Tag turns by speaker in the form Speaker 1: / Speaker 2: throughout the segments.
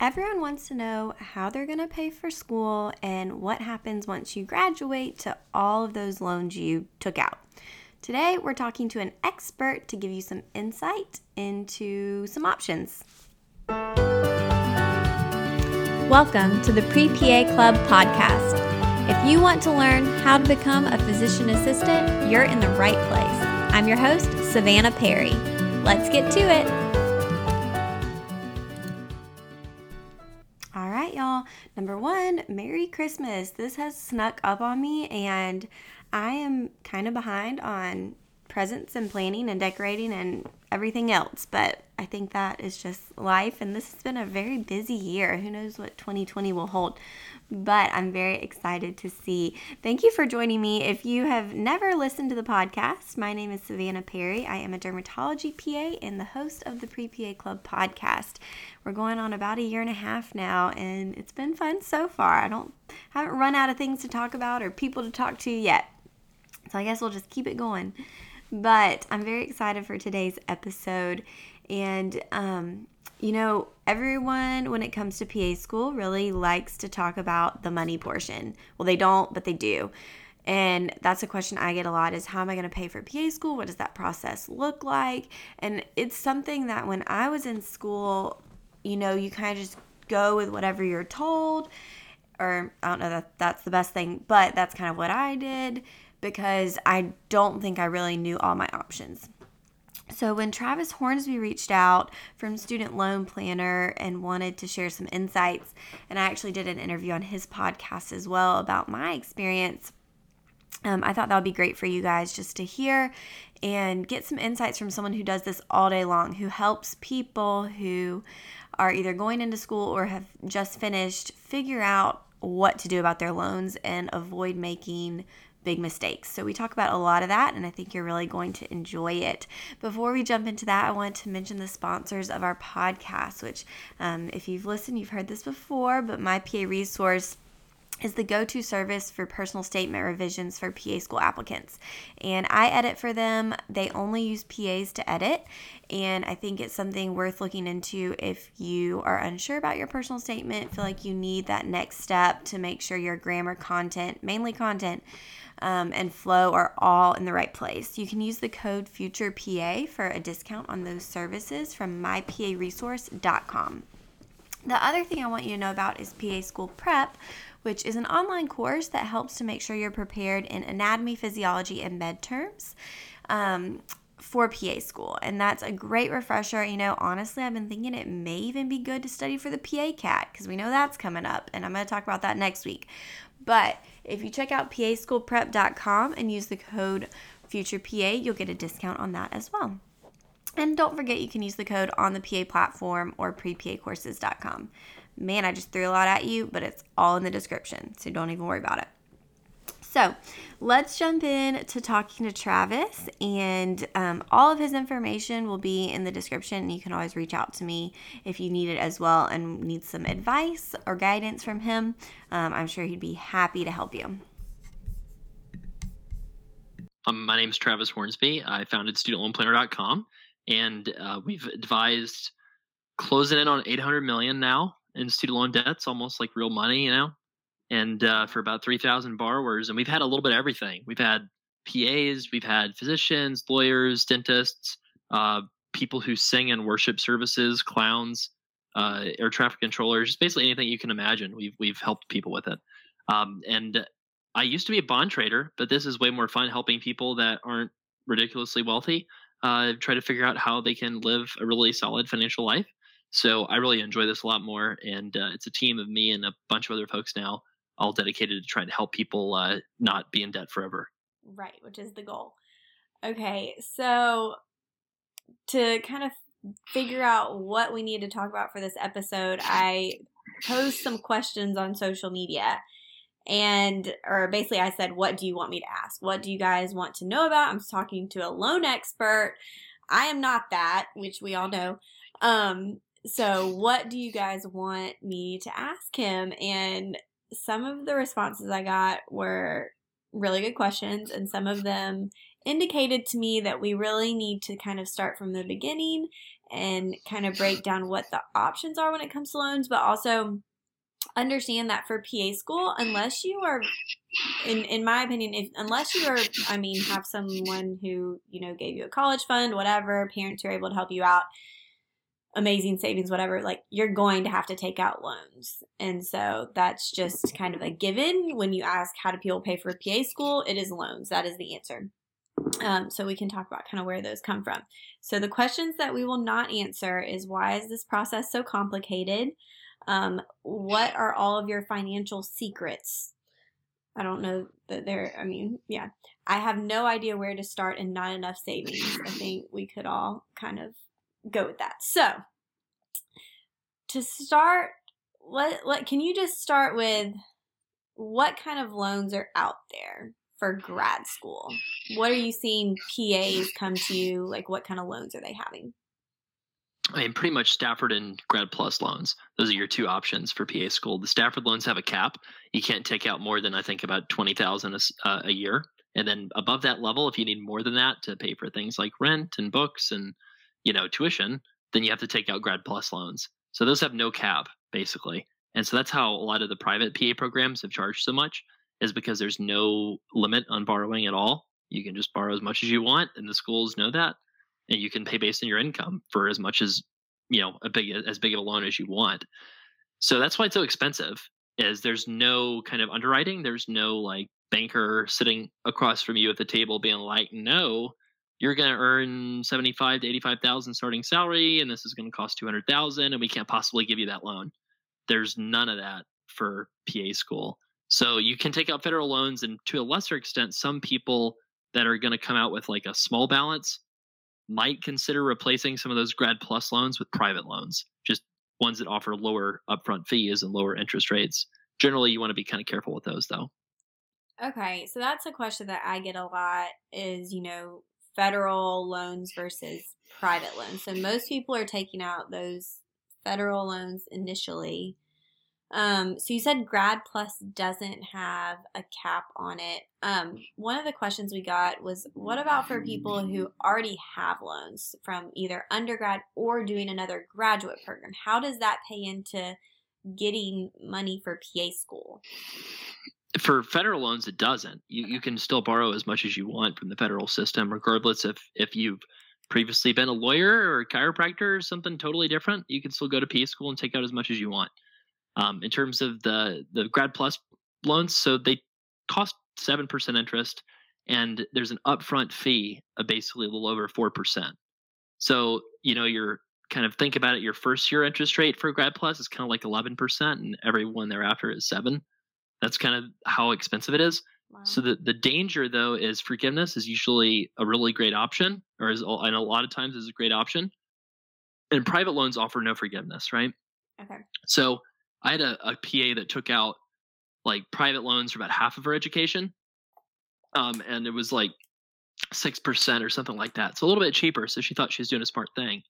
Speaker 1: Everyone wants to know how they're going to pay for school and what happens once you graduate to all of those loans you took out. Today, we're talking to an expert to give you some insight into some options. Welcome to the Pre PA Club podcast. If you want to learn how to become a physician assistant, you're in the right place. I'm your host, Savannah Perry. Let's get to it. Number one, Merry Christmas. This has snuck up on me, and I am kind of behind on presents and planning and decorating and everything else. But I think that is just life, and this has been a very busy year. Who knows what 2020 will hold? But I'm very excited to see. Thank you for joining me. If you have never listened to the podcast, my name is Savannah Perry. I am a dermatology PA and the host of the Pre PA Club podcast. We're going on about a year and a half now, and it's been fun so far. I don't haven't run out of things to talk about or people to talk to yet. So I guess we'll just keep it going. But I'm very excited for today's episode. And, um, you know, everyone, when it comes to PA school, really likes to talk about the money portion. Well, they don't, but they do. And that's a question I get a lot is how am I going to pay for PA school? What does that process look like? And it's something that when I was in school, you know, you kind of just go with whatever you're told. Or I don't know that that's the best thing, but that's kind of what I did because I don't think I really knew all my options. So, when Travis Hornsby reached out from Student Loan Planner and wanted to share some insights, and I actually did an interview on his podcast as well about my experience, um, I thought that would be great for you guys just to hear and get some insights from someone who does this all day long, who helps people who are either going into school or have just finished figure out what to do about their loans and avoid making big mistakes. So we talk about a lot of that, and I think you're really going to enjoy it. Before we jump into that, I want to mention the sponsors of our podcast, which, um, if you've listened, you've heard this before, but my PA resource is the go to service for personal statement revisions for PA school applicants. And I edit for them. They only use PAs to edit. And I think it's something worth looking into if you are unsure about your personal statement, feel like you need that next step to make sure your grammar, content, mainly content, um, and flow are all in the right place. You can use the code FUTUREPA for a discount on those services from myparesource.com. The other thing I want you to know about is PA School Prep, which is an online course that helps to make sure you're prepared in anatomy, physiology, and med terms. Um, for PA school. And that's a great refresher. You know, honestly, I've been thinking it may even be good to study for the PA CAT because we know that's coming up. And I'm going to talk about that next week. But if you check out paschoolprep.com and use the code FUTUREPA, you'll get a discount on that as well. And don't forget you can use the code on the PA platform or prepacourses.com. Man, I just threw a lot at you, but it's all in the description, so don't even worry about it. So let's jump in to talking to Travis, and um, all of his information will be in the description. You can always reach out to me if you need it as well and need some advice or guidance from him. Um, I'm sure he'd be happy to help you.
Speaker 2: Um, my name is Travis Hornsby. I founded StudentLoanPlanner.com, and uh, we've advised closing in on 800 million now in student loan debts, almost like real money, you know and uh, for about 3,000 borrowers. And we've had a little bit of everything. We've had PAs, we've had physicians, lawyers, dentists, uh, people who sing in worship services, clowns, uh, air traffic controllers, basically anything you can imagine. We've we've helped people with it. Um, and I used to be a bond trader, but this is way more fun helping people that aren't ridiculously wealthy uh, try to figure out how they can live a really solid financial life. So I really enjoy this a lot more, and uh, it's a team of me and a bunch of other folks now all dedicated to trying to help people uh, not be in debt forever.
Speaker 1: Right, which is the goal. Okay, so to kind of figure out what we need to talk about for this episode, I posed some questions on social media. And, or basically, I said, What do you want me to ask? What do you guys want to know about? I'm talking to a loan expert. I am not that, which we all know. Um, so, what do you guys want me to ask him? And some of the responses I got were really good questions, and some of them indicated to me that we really need to kind of start from the beginning
Speaker 3: and kind of break down what the options are when it comes to loans, but also understand that for PA school, unless you are, in in my opinion, if unless you are, I mean, have someone who you know gave you a college fund, whatever, parents who are able to help you out, amazing savings, whatever, like you're going to have to take out loans, and so that's just kind of a given when you ask how do people pay for PA school, it is loans. That is the answer. Um, so we can talk about kind of where those come from. So the questions that we will not answer is why is this process so complicated? Um, what are all of your financial secrets? I don't know that they're, I mean, yeah. I have no idea where to start and not enough savings. I think we could all kind of go with that. So, to start, what, what can you just start with what kind of loans are out there for grad school? What are you seeing PAs come to you? Like, what kind of loans are they having?
Speaker 2: I mean, pretty much Stafford and Grad Plus loans. Those are your two options for PA school. The Stafford loans have a cap. You can't take out more than I think about twenty thousand uh, a year, and then above that level, if you need more than that to pay for things like rent and books and you know tuition, then you have to take out Grad Plus loans. So those have no cap basically, and so that's how a lot of the private PA programs have charged so much is because there's no limit on borrowing at all. You can just borrow as much as you want, and the schools know that and you can pay based on your income for as much as you know a big as big of a loan as you want so that's why it's so expensive is there's no kind of underwriting there's no like banker sitting across from you at the table being like no you're going to earn 75 to 85,000 starting salary and this is going to cost 200,000 and we can't possibly give you that loan there's none of that for PA school so you can take out federal loans and to a lesser extent some people that are going to come out with like a small balance might consider replacing some of those grad plus loans with private loans, just ones that offer lower upfront fees and lower interest rates. Generally, you want to be kind of careful with those though.
Speaker 3: Okay, so that's a question that I get a lot is, you know, federal loans versus private loans. So most people are taking out those federal loans initially um, so you said Grad Plus doesn't have a cap on it. Um, one of the questions we got was, what about for people who already have loans from either undergrad or doing another graduate program? How does that pay into getting money for PA school?
Speaker 2: For federal loans, it doesn't. You you can still borrow as much as you want from the federal system, regardless if if you've previously been a lawyer or a chiropractor or something totally different. You can still go to PA school and take out as much as you want um, in terms of the the grad plus loans. So they cost seven percent interest, and there's an upfront fee of basically a little over four percent. So you know you're kind of think about it. Your first year interest rate for grad plus is kind of like eleven percent, and every one thereafter is seven. That's kind of how expensive it is. Wow. So the the danger though is forgiveness is usually a really great option, or is and a lot of times is a great option. And private loans offer no forgiveness, right?
Speaker 3: Okay.
Speaker 2: So I had a, a PA that took out like private loans for about half of her education. Um, and it was like 6% or something like that. So a little bit cheaper. So she thought she was doing a smart thing.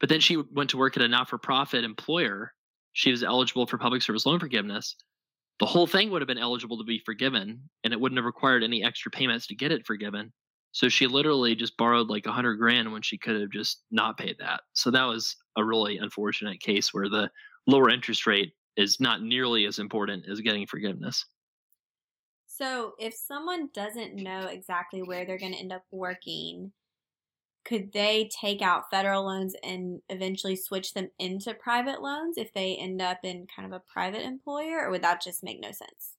Speaker 2: But then she went to work at a not for profit employer. She was eligible for public service loan forgiveness. The whole thing would have been eligible to be forgiven, and it wouldn't have required any extra payments to get it forgiven. So she literally just borrowed like a hundred grand when she could have just not paid that. So that was a really unfortunate case where the lower interest rate is not nearly as important as getting forgiveness.
Speaker 3: So, if someone doesn't know exactly where they're going to end up working, could they take out federal loans and eventually switch them into private loans if they end up in kind of a private employer, or would that just make no sense?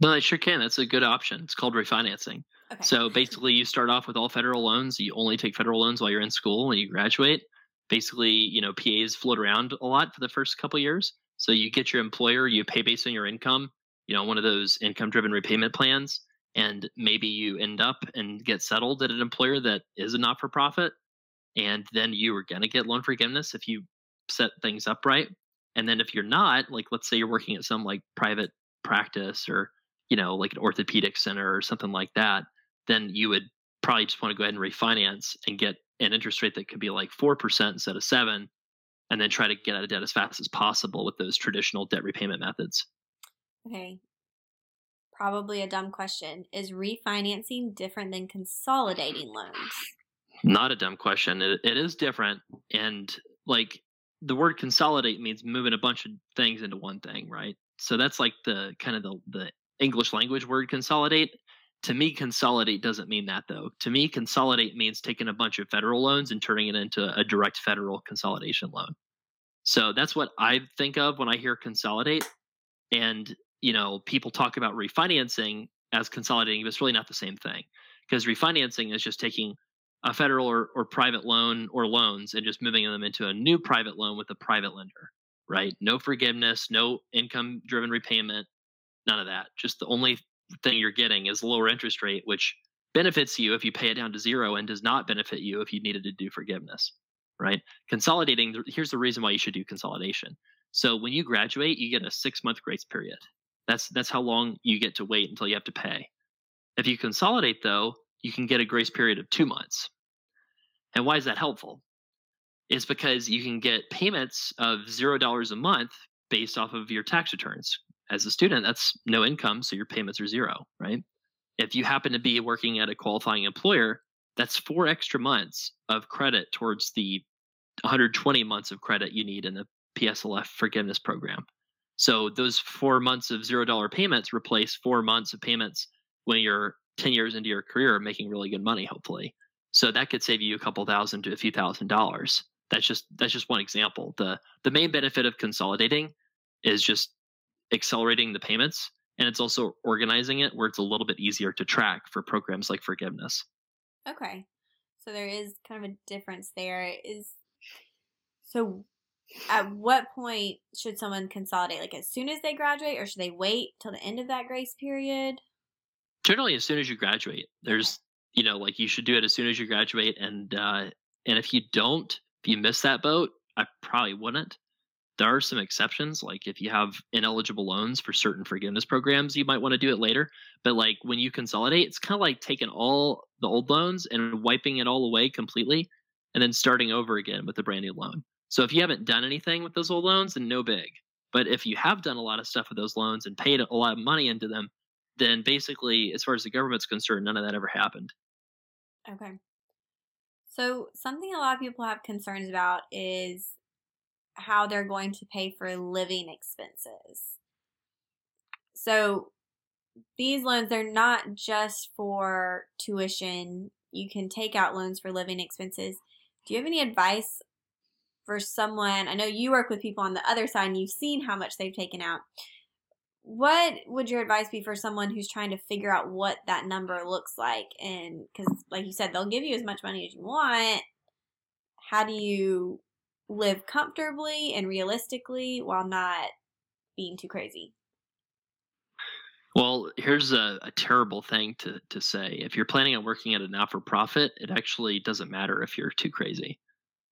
Speaker 2: No, they sure can. That's a good option. It's called refinancing. Okay. So basically, you start off with all federal loans. You only take federal loans while you're in school. When you graduate, basically, you know, PAs float around a lot for the first couple years. So you get your employer, you pay based on your income, you know, one of those income driven repayment plans, and maybe you end up and get settled at an employer that is a not for profit. And then you are going to get loan forgiveness if you set things up right. And then if you're not, like, let's say you're working at some like private practice or, you know, like an orthopedic center or something like that, then you would probably just want to go ahead and refinance and get an interest rate that could be like 4% instead of 7 and then try to get out of debt as fast as possible with those traditional debt repayment methods.
Speaker 3: Okay. Probably a dumb question. Is refinancing different than consolidating loans?
Speaker 2: Not a dumb question. It, it is different. And like the word consolidate means moving a bunch of things into one thing, right? So that's like the kind of the, the English language word consolidate. To me, consolidate doesn't mean that though. To me, consolidate means taking a bunch of federal loans and turning it into a direct federal consolidation loan. So that's what I think of when I hear consolidate. And, you know, people talk about refinancing as consolidating, but it's really not the same thing because refinancing is just taking a federal or, or private loan or loans and just moving them into a new private loan with a private lender, right? No forgiveness, no income driven repayment, none of that. Just the only thing you're getting is lower interest rate, which benefits you if you pay it down to zero and does not benefit you if you needed to do forgiveness, right? Consolidating, here's the reason why you should do consolidation. So when you graduate, you get a six month grace period. That's that's how long you get to wait until you have to pay. If you consolidate though, you can get a grace period of two months. And why is that helpful? It's because you can get payments of zero dollars a month based off of your tax returns. As a student, that's no income, so your payments are zero, right? If you happen to be working at a qualifying employer, that's four extra months of credit towards the 120 months of credit you need in the PSLF forgiveness program. So those four months of zero dollar payments replace four months of payments when you're 10 years into your career making really good money, hopefully. So that could save you a couple thousand to a few thousand dollars. That's just that's just one example. The the main benefit of consolidating is just accelerating the payments and it's also organizing it where it's a little bit easier to track for programs like forgiveness.
Speaker 3: Okay. So there is kind of a difference there. Is so at what point should someone consolidate? Like as soon as they graduate, or should they wait till the end of that grace period?
Speaker 2: Generally, as soon as you graduate, there's okay. you know like you should do it as soon as you graduate, and uh, and if you don't, if you miss that boat, I probably wouldn't. There are some exceptions, like if you have ineligible loans for certain forgiveness programs, you might want to do it later. But like when you consolidate, it's kind of like taking all the old loans and wiping it all away completely, and then starting over again with a brand new loan. So if you haven't done anything with those old loans, then no big. But if you have done a lot of stuff with those loans and paid a lot of money into them, then basically, as far as the government's concerned, none of that ever happened.
Speaker 3: Okay. So something a lot of people have concerns about is how they're going to pay for living expenses. So these loans they're not just for tuition. You can take out loans for living expenses. Do you have any advice for someone, I know you work with people on the other side and you've seen how much they've taken out. What would your advice be for someone who's trying to figure out what that number looks like? And because, like you said, they'll give you as much money as you want. How do you live comfortably and realistically while not being too crazy?
Speaker 2: Well, here's a, a, terrible thing to, to say. If you're planning on working at a not for profit, it actually doesn't matter if you're too crazy.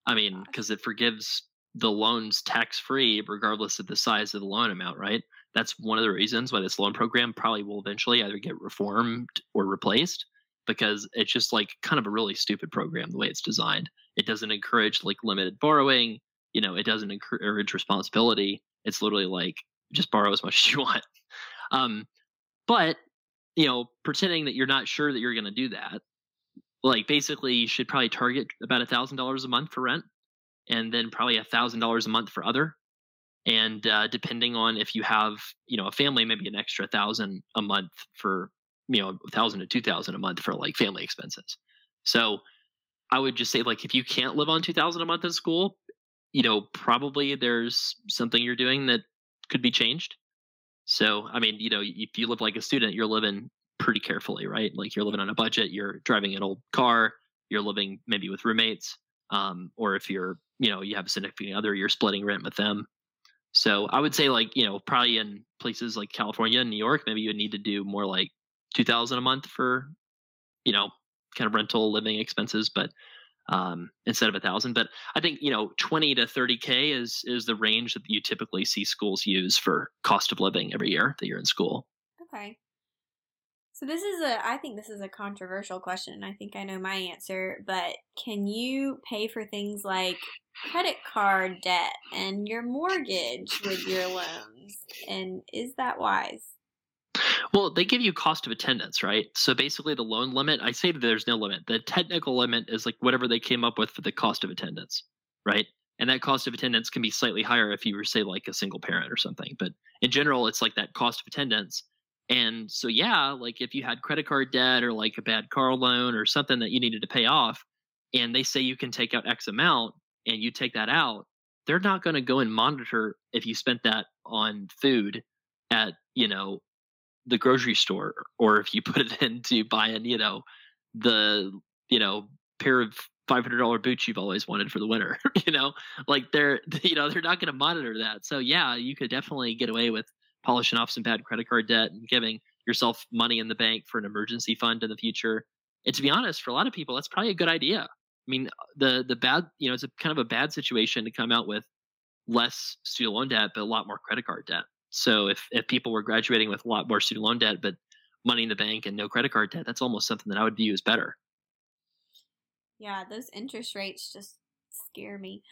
Speaker 2: I mean, because it forgives the loans tax free regardless of the size of the loan amount, right? That's one of the reasons why this loan program probably will eventually either get reformed or replaced because it's just like kind of a really stupid program the way it's designed. It doesn't encourage like limited borrowing, you know, it doesn't encourage responsibility. It's literally like just borrow as much as you want. Um, but, you know, pretending that you're not sure that you're going to do that like basically you should probably target about a thousand dollars a month for rent and then probably a thousand dollars a month for other. And uh, depending on if you have you know a family maybe an extra thousand a month for you know a thousand to two thousand a month for like family expenses. So i would just say like if you can't live on two thousand a month in school you know probably there's something you're doing that could be changed. So i mean you know if you live like a student you're living pretty carefully, right? Like you're living on a budget, you're driving an old car, you're living maybe with roommates, um, or if you're, you know, you have a significant other, you're splitting rent with them. So I would say like, you know, probably in places like California and New York, maybe you would need to do more like 2000 a month for, you know, kind of rental living expenses, but um, instead of a thousand. But I think you know, twenty to thirty k is is the range that you typically see schools use for cost of living every year that you're in school.
Speaker 3: Okay. So this is a I think this is a controversial question. I think I know my answer, but can you pay for things like credit card debt and your mortgage with your loans? And is that wise?
Speaker 2: Well, they give you cost of attendance, right? So basically, the loan limit, I say that there's no limit. The technical limit is like whatever they came up with for the cost of attendance, right? And that cost of attendance can be slightly higher if you were, say, like a single parent or something. But in general, it's like that cost of attendance. And so, yeah, like if you had credit card debt or like a bad car loan or something that you needed to pay off, and they say you can take out X amount and you take that out, they're not going to go and monitor if you spent that on food at, you know, the grocery store or if you put it into buying, you know, the, you know, pair of $500 boots you've always wanted for the winter, you know, like they're, you know, they're not going to monitor that. So yeah, you could definitely get away with polishing off some bad credit card debt and giving yourself money in the bank for an emergency fund in the future. And to be honest, for a lot of people, that's probably a good idea. I mean, the the bad, you know, it's a kind of a bad situation to come out with less student loan debt, but a lot more credit card debt. So if if people were graduating with a lot more student loan debt, but money in the bank and no credit card debt, that's almost something that I would view as better.
Speaker 3: Yeah, those interest rates just scare me.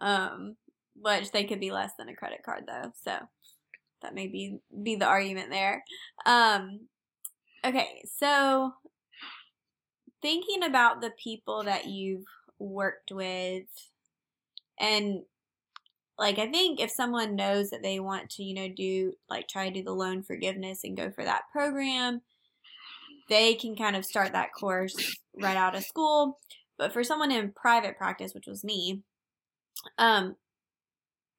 Speaker 3: Um, which they could be less than a credit card though. So that may be be the argument there. Um, okay, so thinking about the people that you've worked with and like I think if someone knows that they want to, you know, do like try to do the loan forgiveness and go for that program, they can kind of start that course right out of school. But for someone in private practice, which was me, um,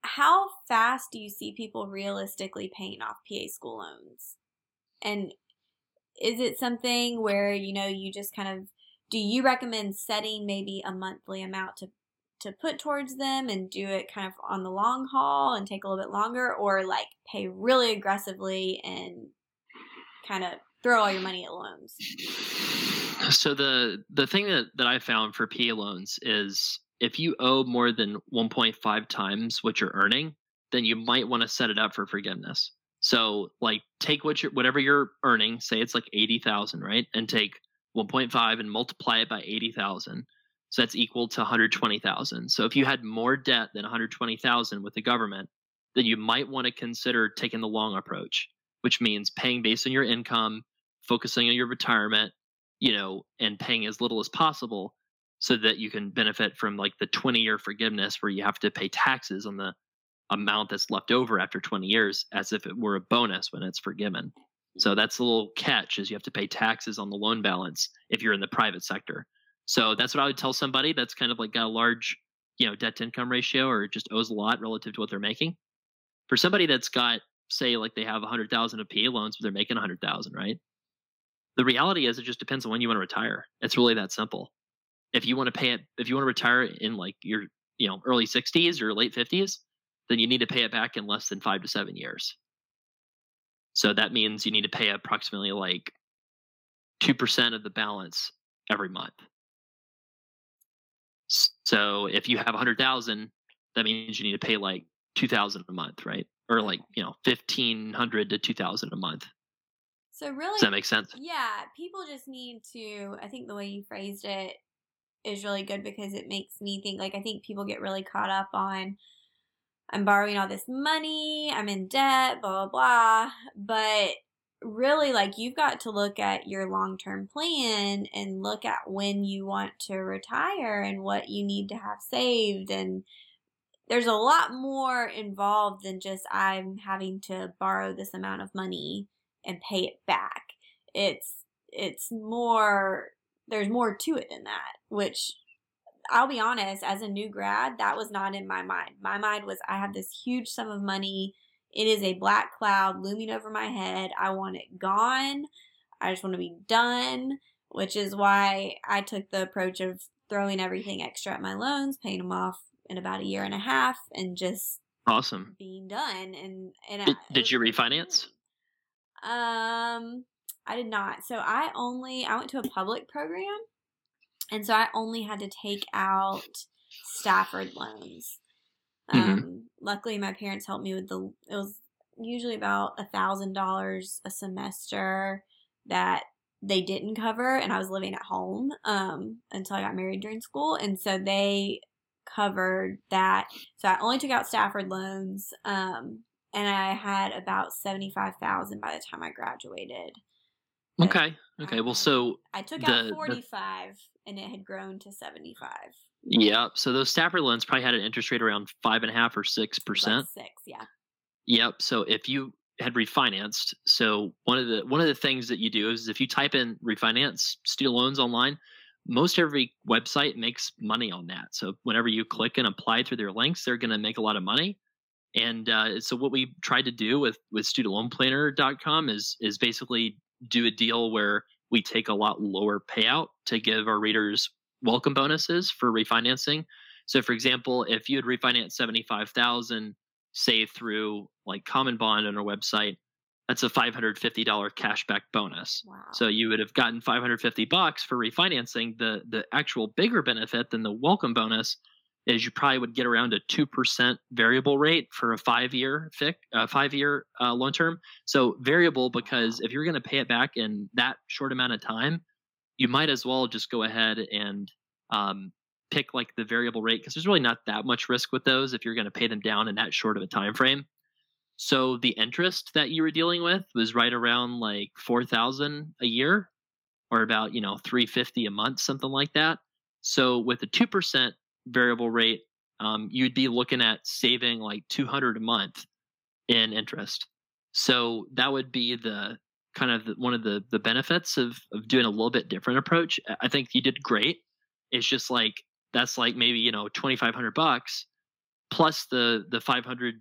Speaker 3: how fast do you see people realistically paying off PA school loans? And is it something where, you know, you just kind of do you recommend setting maybe a monthly amount to to put towards them and do it kind of on the long haul and take a little bit longer or like pay really aggressively and kind of throw all your money at loans
Speaker 2: so the the thing that that i found for pa loans is if you owe more than 1.5 times what you're earning then you might want to set it up for forgiveness so like take what you whatever you're earning say it's like 80000 right and take 1.5 and multiply it by 80,000. So that's equal to 120,000. So if you had more debt than 120,000 with the government, then you might want to consider taking the long approach, which means paying based on your income, focusing on your retirement, you know, and paying as little as possible so that you can benefit from like the 20 year forgiveness where you have to pay taxes on the amount that's left over after 20 years as if it were a bonus when it's forgiven. So mm-hmm. that's the little catch is you have to pay taxes on the loan balance if you're in the private sector. So that's what I would tell somebody that's kind of like got a large, you know, debt to income ratio or just owes a lot relative to what they're making. For somebody that's got, say, like they have a hundred thousand of PA loans, but they're making a hundred thousand, right? The reality is it just depends on when you want to retire. It's really that simple. If you want to pay it, if you want to retire in like your, you know, early 60s or late 50s, then you need to pay it back in less than five to seven years. So that means you need to pay approximately like 2% of the balance every month. So if you have 100,000, that means you need to pay like 2,000 a month, right? Or like, you know, 1,500 to 2,000 a month.
Speaker 3: So really,
Speaker 2: does that make sense?
Speaker 3: Yeah, people just need to. I think the way you phrased it is really good because it makes me think. Like I think people get really caught up on I'm borrowing all this money, I'm in debt, blah, blah, blah. But really, like, you've got to look at your long term plan and look at when you want to retire and what you need to have saved. And there's a lot more involved than just I'm having to borrow this amount of money and pay it back. It's, it's more, there's more to it than that, which I'll be honest, as a new grad, that was not in my mind. My mind was I have this huge sum of money. It is a black cloud looming over my head. I want it gone. I just want to be done, which is why I took the approach of throwing everything extra at my loans, paying them off in about a year and a half, and just
Speaker 2: awesome
Speaker 3: being done. And and
Speaker 2: did, I, did you refinance?
Speaker 3: Um, I did not. So I only I went to a public program and so I only had to take out Stafford loans. Mm-hmm. Um, luckily, my parents helped me with the. It was usually about a thousand dollars a semester that they didn't cover, and I was living at home um, until I got married during school, and so they covered that. So I only took out Stafford loans, um, and I had about seventy five thousand by the time I graduated.
Speaker 2: Okay. Okay. Well, so
Speaker 3: I took
Speaker 2: the-
Speaker 3: out
Speaker 2: the-
Speaker 3: forty five, and it had grown to seventy five.
Speaker 2: yeah. So those Stafford loans probably had an interest rate around five and a half or six percent.
Speaker 3: six, yeah.
Speaker 2: Yep. So if you had refinanced, so one of the one of the things that you do is if you type in refinance student loans online, most every website makes money on that. So whenever you click and apply through their links, they're going to make a lot of money. And uh, so what we tried to do with with studentloanplanner.com is is basically do a deal where we take a lot lower payout to give our readers welcome bonuses for refinancing. So for example, if you had refinanced 75,000 say through like CommonBond on our website, that's a $550 cashback bonus.
Speaker 3: Wow.
Speaker 2: So you would have gotten 550 bucks for refinancing. The the actual bigger benefit than the welcome bonus is you probably would get around a two percent variable rate for a five year fic, uh, five year uh, loan term. So variable because if you're going to pay it back in that short amount of time, you might as well just go ahead and um, pick like the variable rate because there's really not that much risk with those if you're going to pay them down in that short of a time frame. So the interest that you were dealing with was right around like four thousand a year, or about you know three fifty a month, something like that. So with a two percent variable rate, um, you'd be looking at saving like two hundred a month in interest. So that would be the kind of the, one of the the benefits of of doing a little bit different approach. I- think you did great. It's just like that's like maybe you know twenty five hundred bucks plus the the five hundred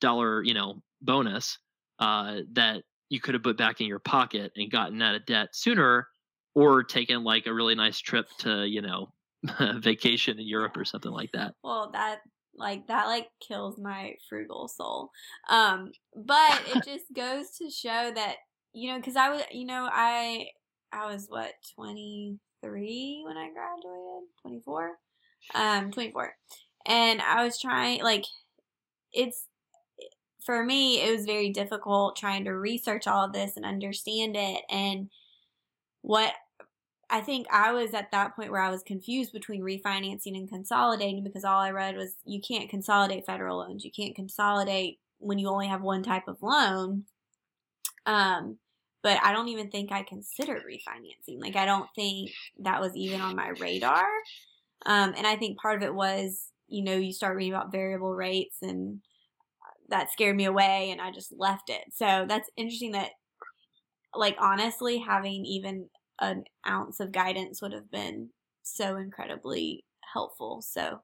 Speaker 2: dollar you know bonus uh, that you could have put back in your pocket and gotten out of debt sooner, or taken like a really nice trip to you know vacation in Europe or something like that.
Speaker 3: Well, that like that like kills my frugal soul. Um, but it just goes to show that you know, because I was, you know, I I was what twenty three when I graduated, twenty four, um, twenty four, and I was trying like it's for me it was very difficult trying to research all of this and understand it and what I think I was at that point where I was confused between refinancing and consolidating because all I read was you can't consolidate federal loans. You can't consolidate when you only have one type of loan. Um, but I don't even think I considered refinancing. Like I don't think that was even on my radar. Um, and I think part of it was, you know, you start reading about variable rates and that scared me away and I just left it. So that's interesting that like honestly having even an ounce of guidance would have been so incredibly helpful. So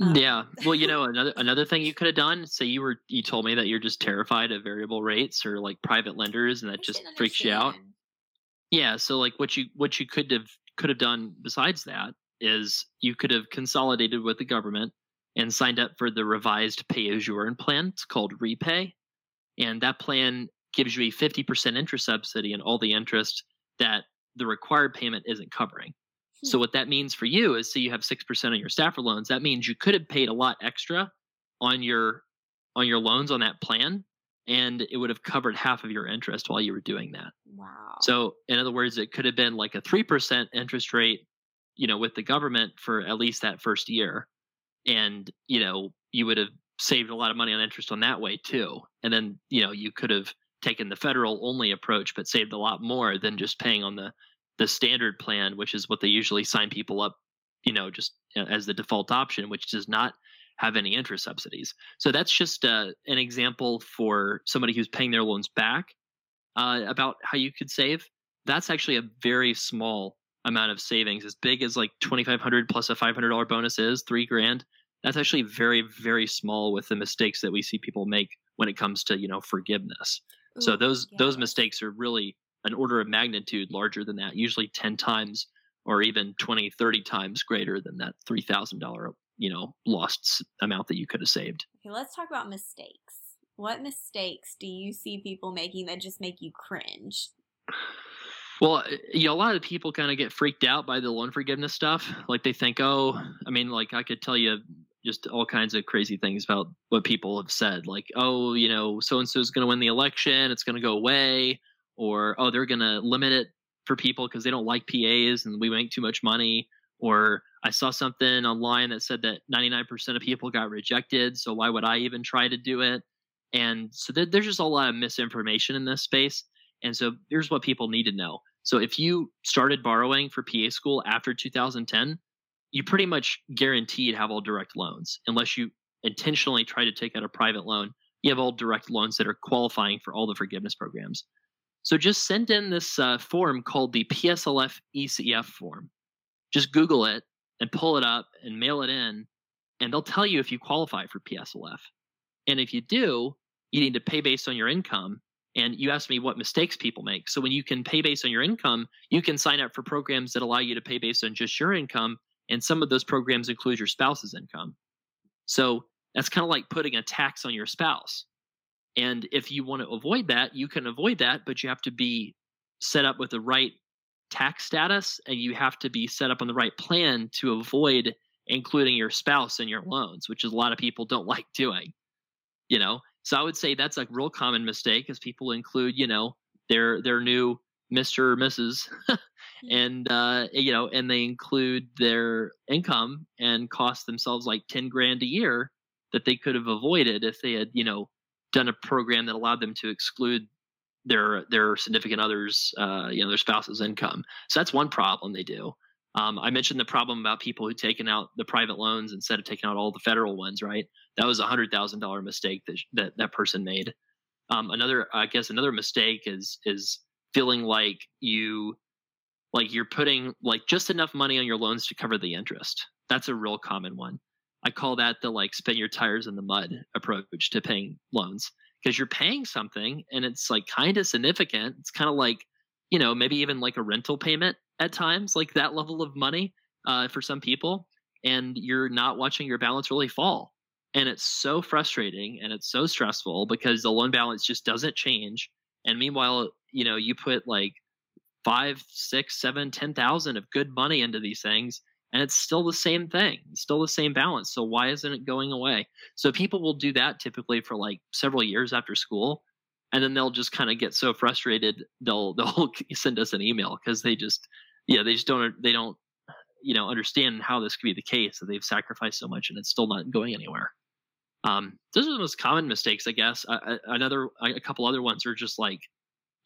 Speaker 3: um,
Speaker 2: yeah. Well, you know, another another thing you could have done. Say you were you told me that you're just terrified of variable rates or like private lenders, and
Speaker 3: I
Speaker 2: that just
Speaker 3: didn't
Speaker 2: freaks you out. Yeah. So like what you what you could have could have done besides that is you could have consolidated with the government and signed up for the revised pay as you earn plan. It's called REPAYE, and that plan gives you a fifty percent interest subsidy and all the interest that the required payment isn't covering. So hmm. what that means for you is, say you have six percent on your Stafford loans. That means you could have paid a lot extra on your on your loans on that plan, and it would have covered half of your interest while you were doing that.
Speaker 3: Wow.
Speaker 2: So in other words, it could have been like a three percent interest rate, you know, with the government for at least that first year, and you know you would have saved a lot of money on interest on that way too. And then you know you could have taken the federal only approach, but saved a lot more than just paying on the the standard plan, which is what they usually sign people up, you know, just uh, as the default option, which does not have any interest subsidies. So that's just uh, an example for somebody who's paying their loans back uh, about how you could save. That's actually a very small amount of savings, as big as like twenty five hundred plus a five hundred dollar bonus is three grand. That's actually very very small with the mistakes that we see people make when it comes to you know forgiveness. So those those mistakes are really an order of magnitude larger than that, usually 10 times or even 20, 30 times greater than that $3,000, you know, lost amount that you could have saved.
Speaker 3: Okay, let's talk about mistakes. What mistakes do you see people making that just make you cringe?
Speaker 2: Well, uh, you know, a lot of people kind of get freaked out by the loan forgiveness stuff. Like they think, oh, I mean, like I could tell you just all kinds of crazy things about what people have said. Like, oh, you know, so and so is going to win the election, it's going to go away, or oh, they're going to limit it for people because they don't like PAs and we make too much money. Or I saw something online that said that 99% of people got rejected, so why would I even try to do it? And so th- there's just a lot of misinformation in this space. And so here's what people need to know. So if you started borrowing for PA school after 2010, you pretty much guaranteed have all direct loans unless you intentionally try to take out a private loan. You have all direct loans that are qualifying for all the forgiveness programs. So just send in this uh, form called the PSLF ECF form. Just Google it and pull it up and mail it in, and they'll tell you if you qualify for PSLF. And if you do, you need to pay based on your income. And you asked me what mistakes people make. So when you can pay based on your income, you can sign up for programs that allow you to pay based on just your income. And some of those programs include your spouse's income. So that's kind of like putting a tax on your spouse. And if you want to avoid that, you can avoid that, but you have to be set up with the right tax status and you have to be set up on the right plan to avoid including your spouse in your loans, which is a lot of people don't like doing. You know, so I would say that's a real common mistake is people include, you know, their their new Mr. or Mrs. and uh, you know, and they include their income and cost themselves like ten grand a year that they could have avoided if they had, you know, done a program that allowed them to exclude their their significant others, uh, you know, their spouse's income. So that's one problem they do. Um, I mentioned the problem about people who taken out the private loans instead of taking out all the federal ones. Right, that was a hundred thousand dollar mistake that, that that person made. Um, another, I guess, another mistake is is feeling like you like you're putting like just enough money on your loans to cover the interest. That's a real common one. I call that the like spin your tires in the mud approach to paying loans because you're paying something and it's like kind of significant. It's kind of like, you know, maybe even like a rental payment at times, like that level of money uh, for some people. And you're not watching your balance really fall. And it's so frustrating and it's so stressful because the loan balance just doesn't change. And meanwhile, you know, you put like five, six, seven, ten thousand of good money into these things and it's still the same thing it's still the same balance so why isn't it going away? So people will do that typically for like several years after school and then they'll just kind of get so frustrated they'll they'll send us an email because they just yeah they just don't they don't you know understand how this could be the case that they've sacrificed so much and it's still not going anywhere. Um those are the most common mistakes i guess. Uh, another a couple other ones are just like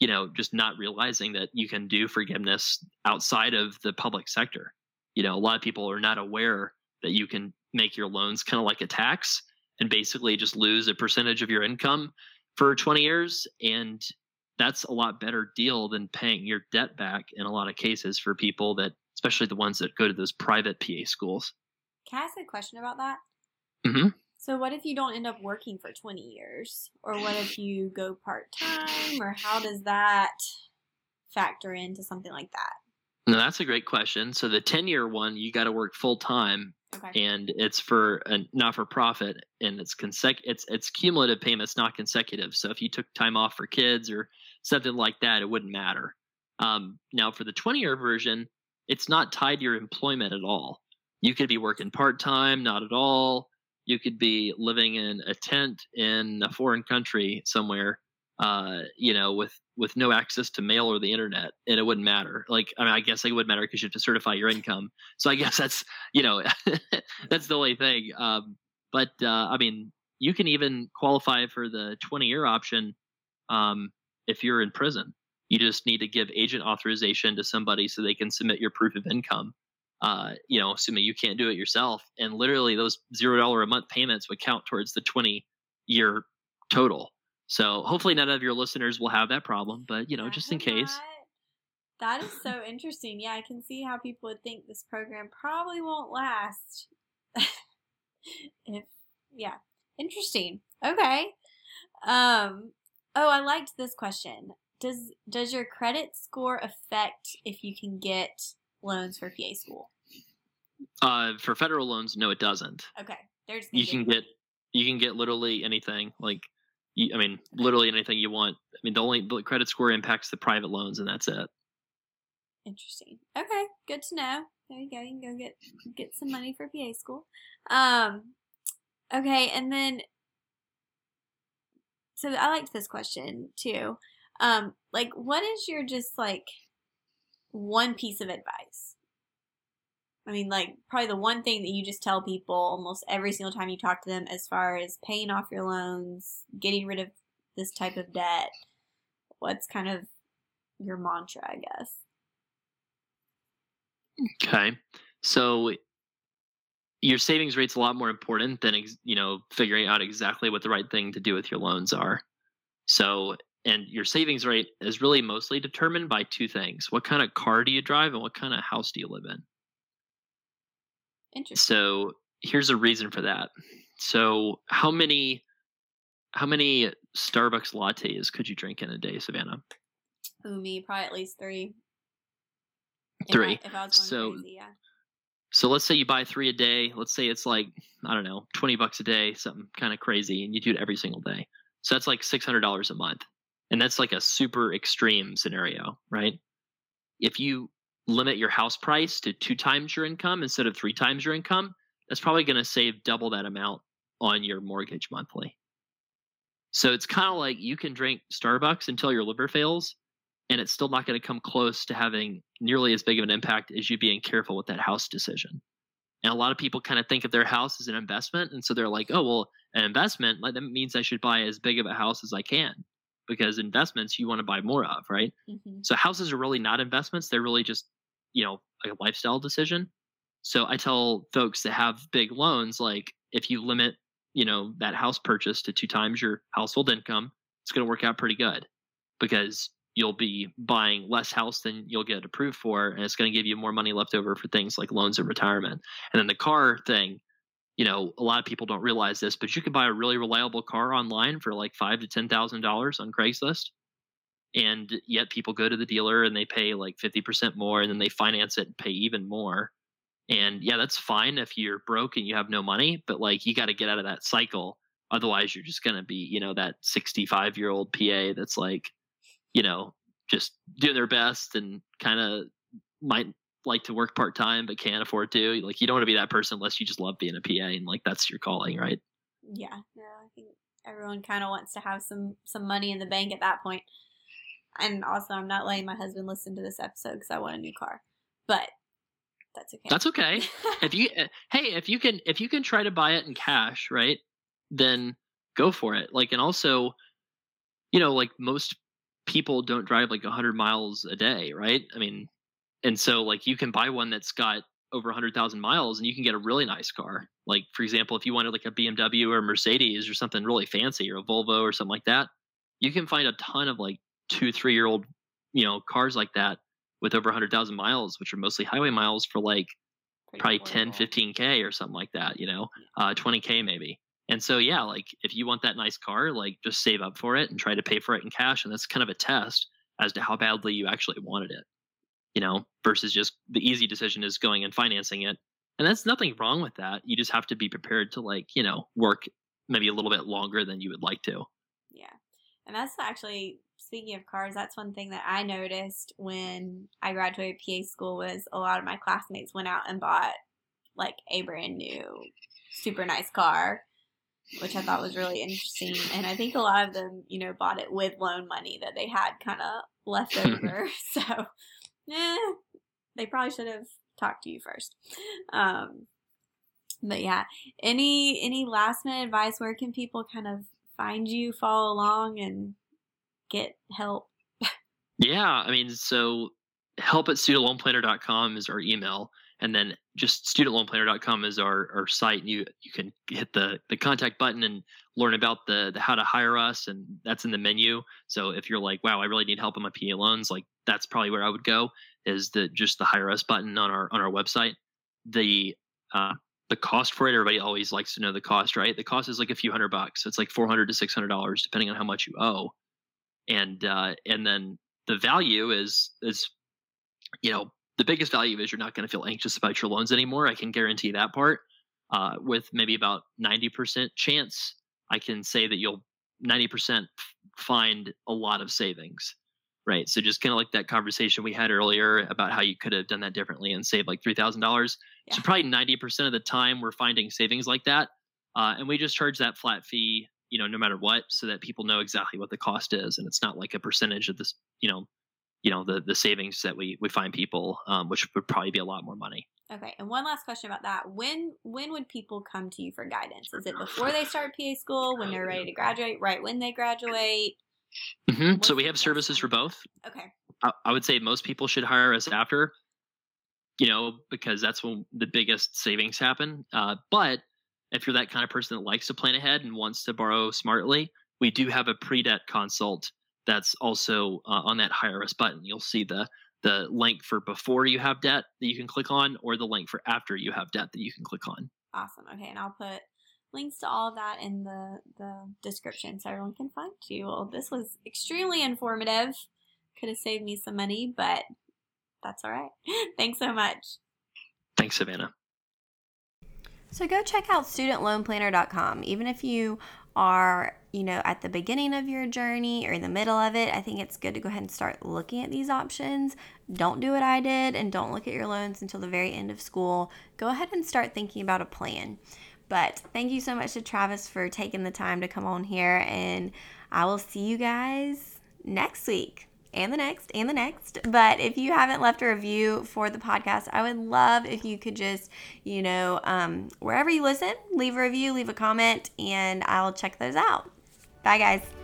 Speaker 2: you know just not realizing that you can do forgiveness outside of the public sector. You know a lot of people are not aware that you can make your loans kind of like a tax and basically just lose a percentage of your income for 20 years and that's a lot better deal than paying your debt back in a lot of cases for people that especially the ones that go to those private pa schools.
Speaker 3: Can i ask a question about that?
Speaker 2: Mm-hmm.
Speaker 3: So what if you don't end up working for 20 years or what if you go part-time or how does that factor into something like that
Speaker 2: no, that's a great question. So the 10 year one, you got to work full time
Speaker 3: okay.
Speaker 2: and it's for a not for profit and it's consec it's it's cumulative payments, not consecutive. So if you took time off for kids or something like that, it wouldn't matter. Um, now for the 20 year version, it's not tied to your employment at all. You could be working part time, not at all. You could be living in a tent in a foreign country somewhere, uh, you know, with with no access to mail or the internet and it wouldn't matter. Like i mean i guess it would matter because you have to certify your income. So i guess that's you know that's the only thing. Um, but uh, i mean you can even qualify for the 20 year option um, if you're in prison. You just need to give agent authorization to somebody so they can submit your proof of income uh, you know assuming you can't do it yourself and literally those zero dollar a month payments would count towards the 20 year total so hopefully none of your listeners will have that problem, but you know, just in case.
Speaker 3: That is so interesting. Yeah, I can see how people would think this program probably won't last. if yeah, interesting. Okay. Um oh, I liked this question. Does does your credit score affect if you can get loans for PA school?
Speaker 2: Uh for federal loans, no it doesn't.
Speaker 3: Okay.
Speaker 2: There's you can get you can get literally anything like I mean, literally anything you want. I mean, the only the credit score impacts the private loans, and that's it.
Speaker 3: Interesting. Okay, good to know. There you go. You can go get get some money for PA school. Um, okay, and then so I liked this question too. Um, like, what is your just like one piece of advice I mean, like probably the one thing that you just tell people almost every single time you talk to them, as far as paying off your loans, getting rid of this type of debt. What's kind of your mantra, I guess?
Speaker 2: Okay. So your savings rate's a lot more important than you know figuring out exactly what the right thing to do with your loans are. So and your savings rate is really mostly determined by two things. What kind of car do you drive and what kind of house do you live in?
Speaker 3: Interesting.
Speaker 2: So here's a reason for that. So how many how many Starbucks lattes could you drink in a day, Savannah?
Speaker 3: Ooh, me probably at least three.
Speaker 2: Three.
Speaker 3: If I, if I was going
Speaker 2: So-
Speaker 3: crazy, yeah.
Speaker 2: So let's say you buy three a day. Let's say it's like I don't know, twenty bucks a day, something kind of crazy, and you do it every single day. So that's like six hundred dollars a month, and that's like a super extreme scenario, right? If you limit your house price to two times your income instead of three times your income, that's probably going to save double that amount on your mortgage monthly. So it's kind of like you can drink Starbucks until your liver fails, and it's still not going to come close to having nearly as big of an impact as you being careful with that house decision. And a lot of people kind of think of their house as an investment, and so they're like, "Oh, well, an investment like that means I should buy as big of a house as I can." Because investments you want to buy more of, right?
Speaker 3: hmm
Speaker 2: So houses are really not investments; they're really just, you know, a lifestyle decision. So I tell folks that have big loans, like if you limit, you know, that house purchase to two times your household income, it's going to work out pretty good because you'll be buying less house than you'll get approved for, and it's going to give you more money left over for things like loans and retirement. And then the car thing, you know, a lot of people don't realize this, but you can buy a really reliable car online for like five to ten thousand dollars on Craigslist and yet people go to the dealer and they pay like 50% more and then they finance it and pay even more. And yeah that's fine if you're broke and you have no money but like you got to get out of that cycle. Otherwise you're just going to be you know that 65 year old pa that's like you know just doing their best and kind of might like to work part time but can't afford to. Like you don't want to be that person unless you just love being a pa and like that's your calling right?
Speaker 3: Yeah, no, I think everyone kind of wants to have some some money in the bank at that point. And also, I'm not letting my husband listen to this episode because I want a new car, but that's okay.
Speaker 2: that's okay. If you uh, hey if you can if you can try to buy it in cash right then go for it. Like and also you know like most people don't drive like 100 miles a day right? I mean and so like you can buy one that's got over 100,000 miles and you can get a really nice car. Like for example if you wanted like a BMW or a Mercedes or something really fancy or a Volvo or something like that you can find a ton of like 2 3 year old you know cars like that with over 100,000 miles which are mostly highway miles for like probably 10 15k or something like that you know uh 20k maybe. And so yeah like if you want that nice car like just save up for it and try to pay for it in cash and that's kind of a test as to how badly you actually wanted it you know versus just the easy decision is going and financing it. And that's nothing wrong with that. You just have to be prepared to like you know work maybe a little bit longer than you would like to.
Speaker 3: Yeah. And that's actually speaking of cars, that's one thing that I noticed when I graduated PA school was a lot of my classmates went out and bought like a brand new super nice car, which I thought was really interesting. And I think a lot of them, you know, bought it with loan money that they had kind of left over. so, eh, they probably should have talked to you first. Um, but yeah, any any last minute advice? Where can people kind of find you, follow along, and get help?
Speaker 2: Yeah, I mean, so help at studentloanplanner.com is our email, and then just studentloanplanner.com is our, our site. And you you can hit the the contact button and learn about the, the how to hire us, and that's in the menu. So if you're like, wow, I really need help on my PA loans, like that's probably where I would go. Is the just the hire us button on our on our website. The uh, the cost for it, everybody always likes to know the cost, right? The cost is like a few hundred bucks. It's like four hundred to six hundred dollars, depending on how much you owe. And uh, and then the value is is you know the biggest value is you're not going to feel anxious about your loans anymore i can guarantee that part uh, with maybe about 90% chance i can say that you'll 90% find a lot of savings right so just kind of like that conversation we had earlier about how you could have done that differently and saved like $3000
Speaker 3: Yeah.
Speaker 2: so probably 90% of the time we're finding savings like that uh, and we just charge that flat fee you know no matter what so that people know exactly what the cost is and it's not like a percentage of this you know you know the the savings that we we find people um, which would probably be a lot more money
Speaker 3: Okay, and one last question about that. When when would people come to you for guidance? Is it before they start PA school, when they're ready to graduate, right when they graduate?
Speaker 2: hmm So we have services for both.
Speaker 3: Okay.
Speaker 2: I, I would say most people should hire us after, you know, because that's when the biggest savings happen. Uh, but if you're that kind of person that likes to plan ahead and wants to borrow smartly, we do have a pre-debt consult that's also uh, on that hire us button. You'll see the the link for before you have debt that you can click on, or the link for after you have debt that you can click on.
Speaker 3: Awesome. Okay, and I'll put links to all of that in the the description so everyone can find you. Well, this was extremely informative. Could have saved me some money, but that's all right. Thanks so much.
Speaker 2: Thanks, Savannah.
Speaker 1: So go check out studentloanplanner.com. Even if you are, you know, at the beginning of your journey or in the middle of it, I think it's good to go ahead and start looking at these options. Don't do what I did and don't look at your loans until the very end of school. Go ahead and start thinking about a plan. But thank you so much to Travis for taking the time to come on here, and I will see you guys next week and the next and the next. But if you haven't left a review for the podcast, I would love if you could just, you know, um, wherever you listen, leave a review, leave a comment, and I'll check those out. Bye, guys.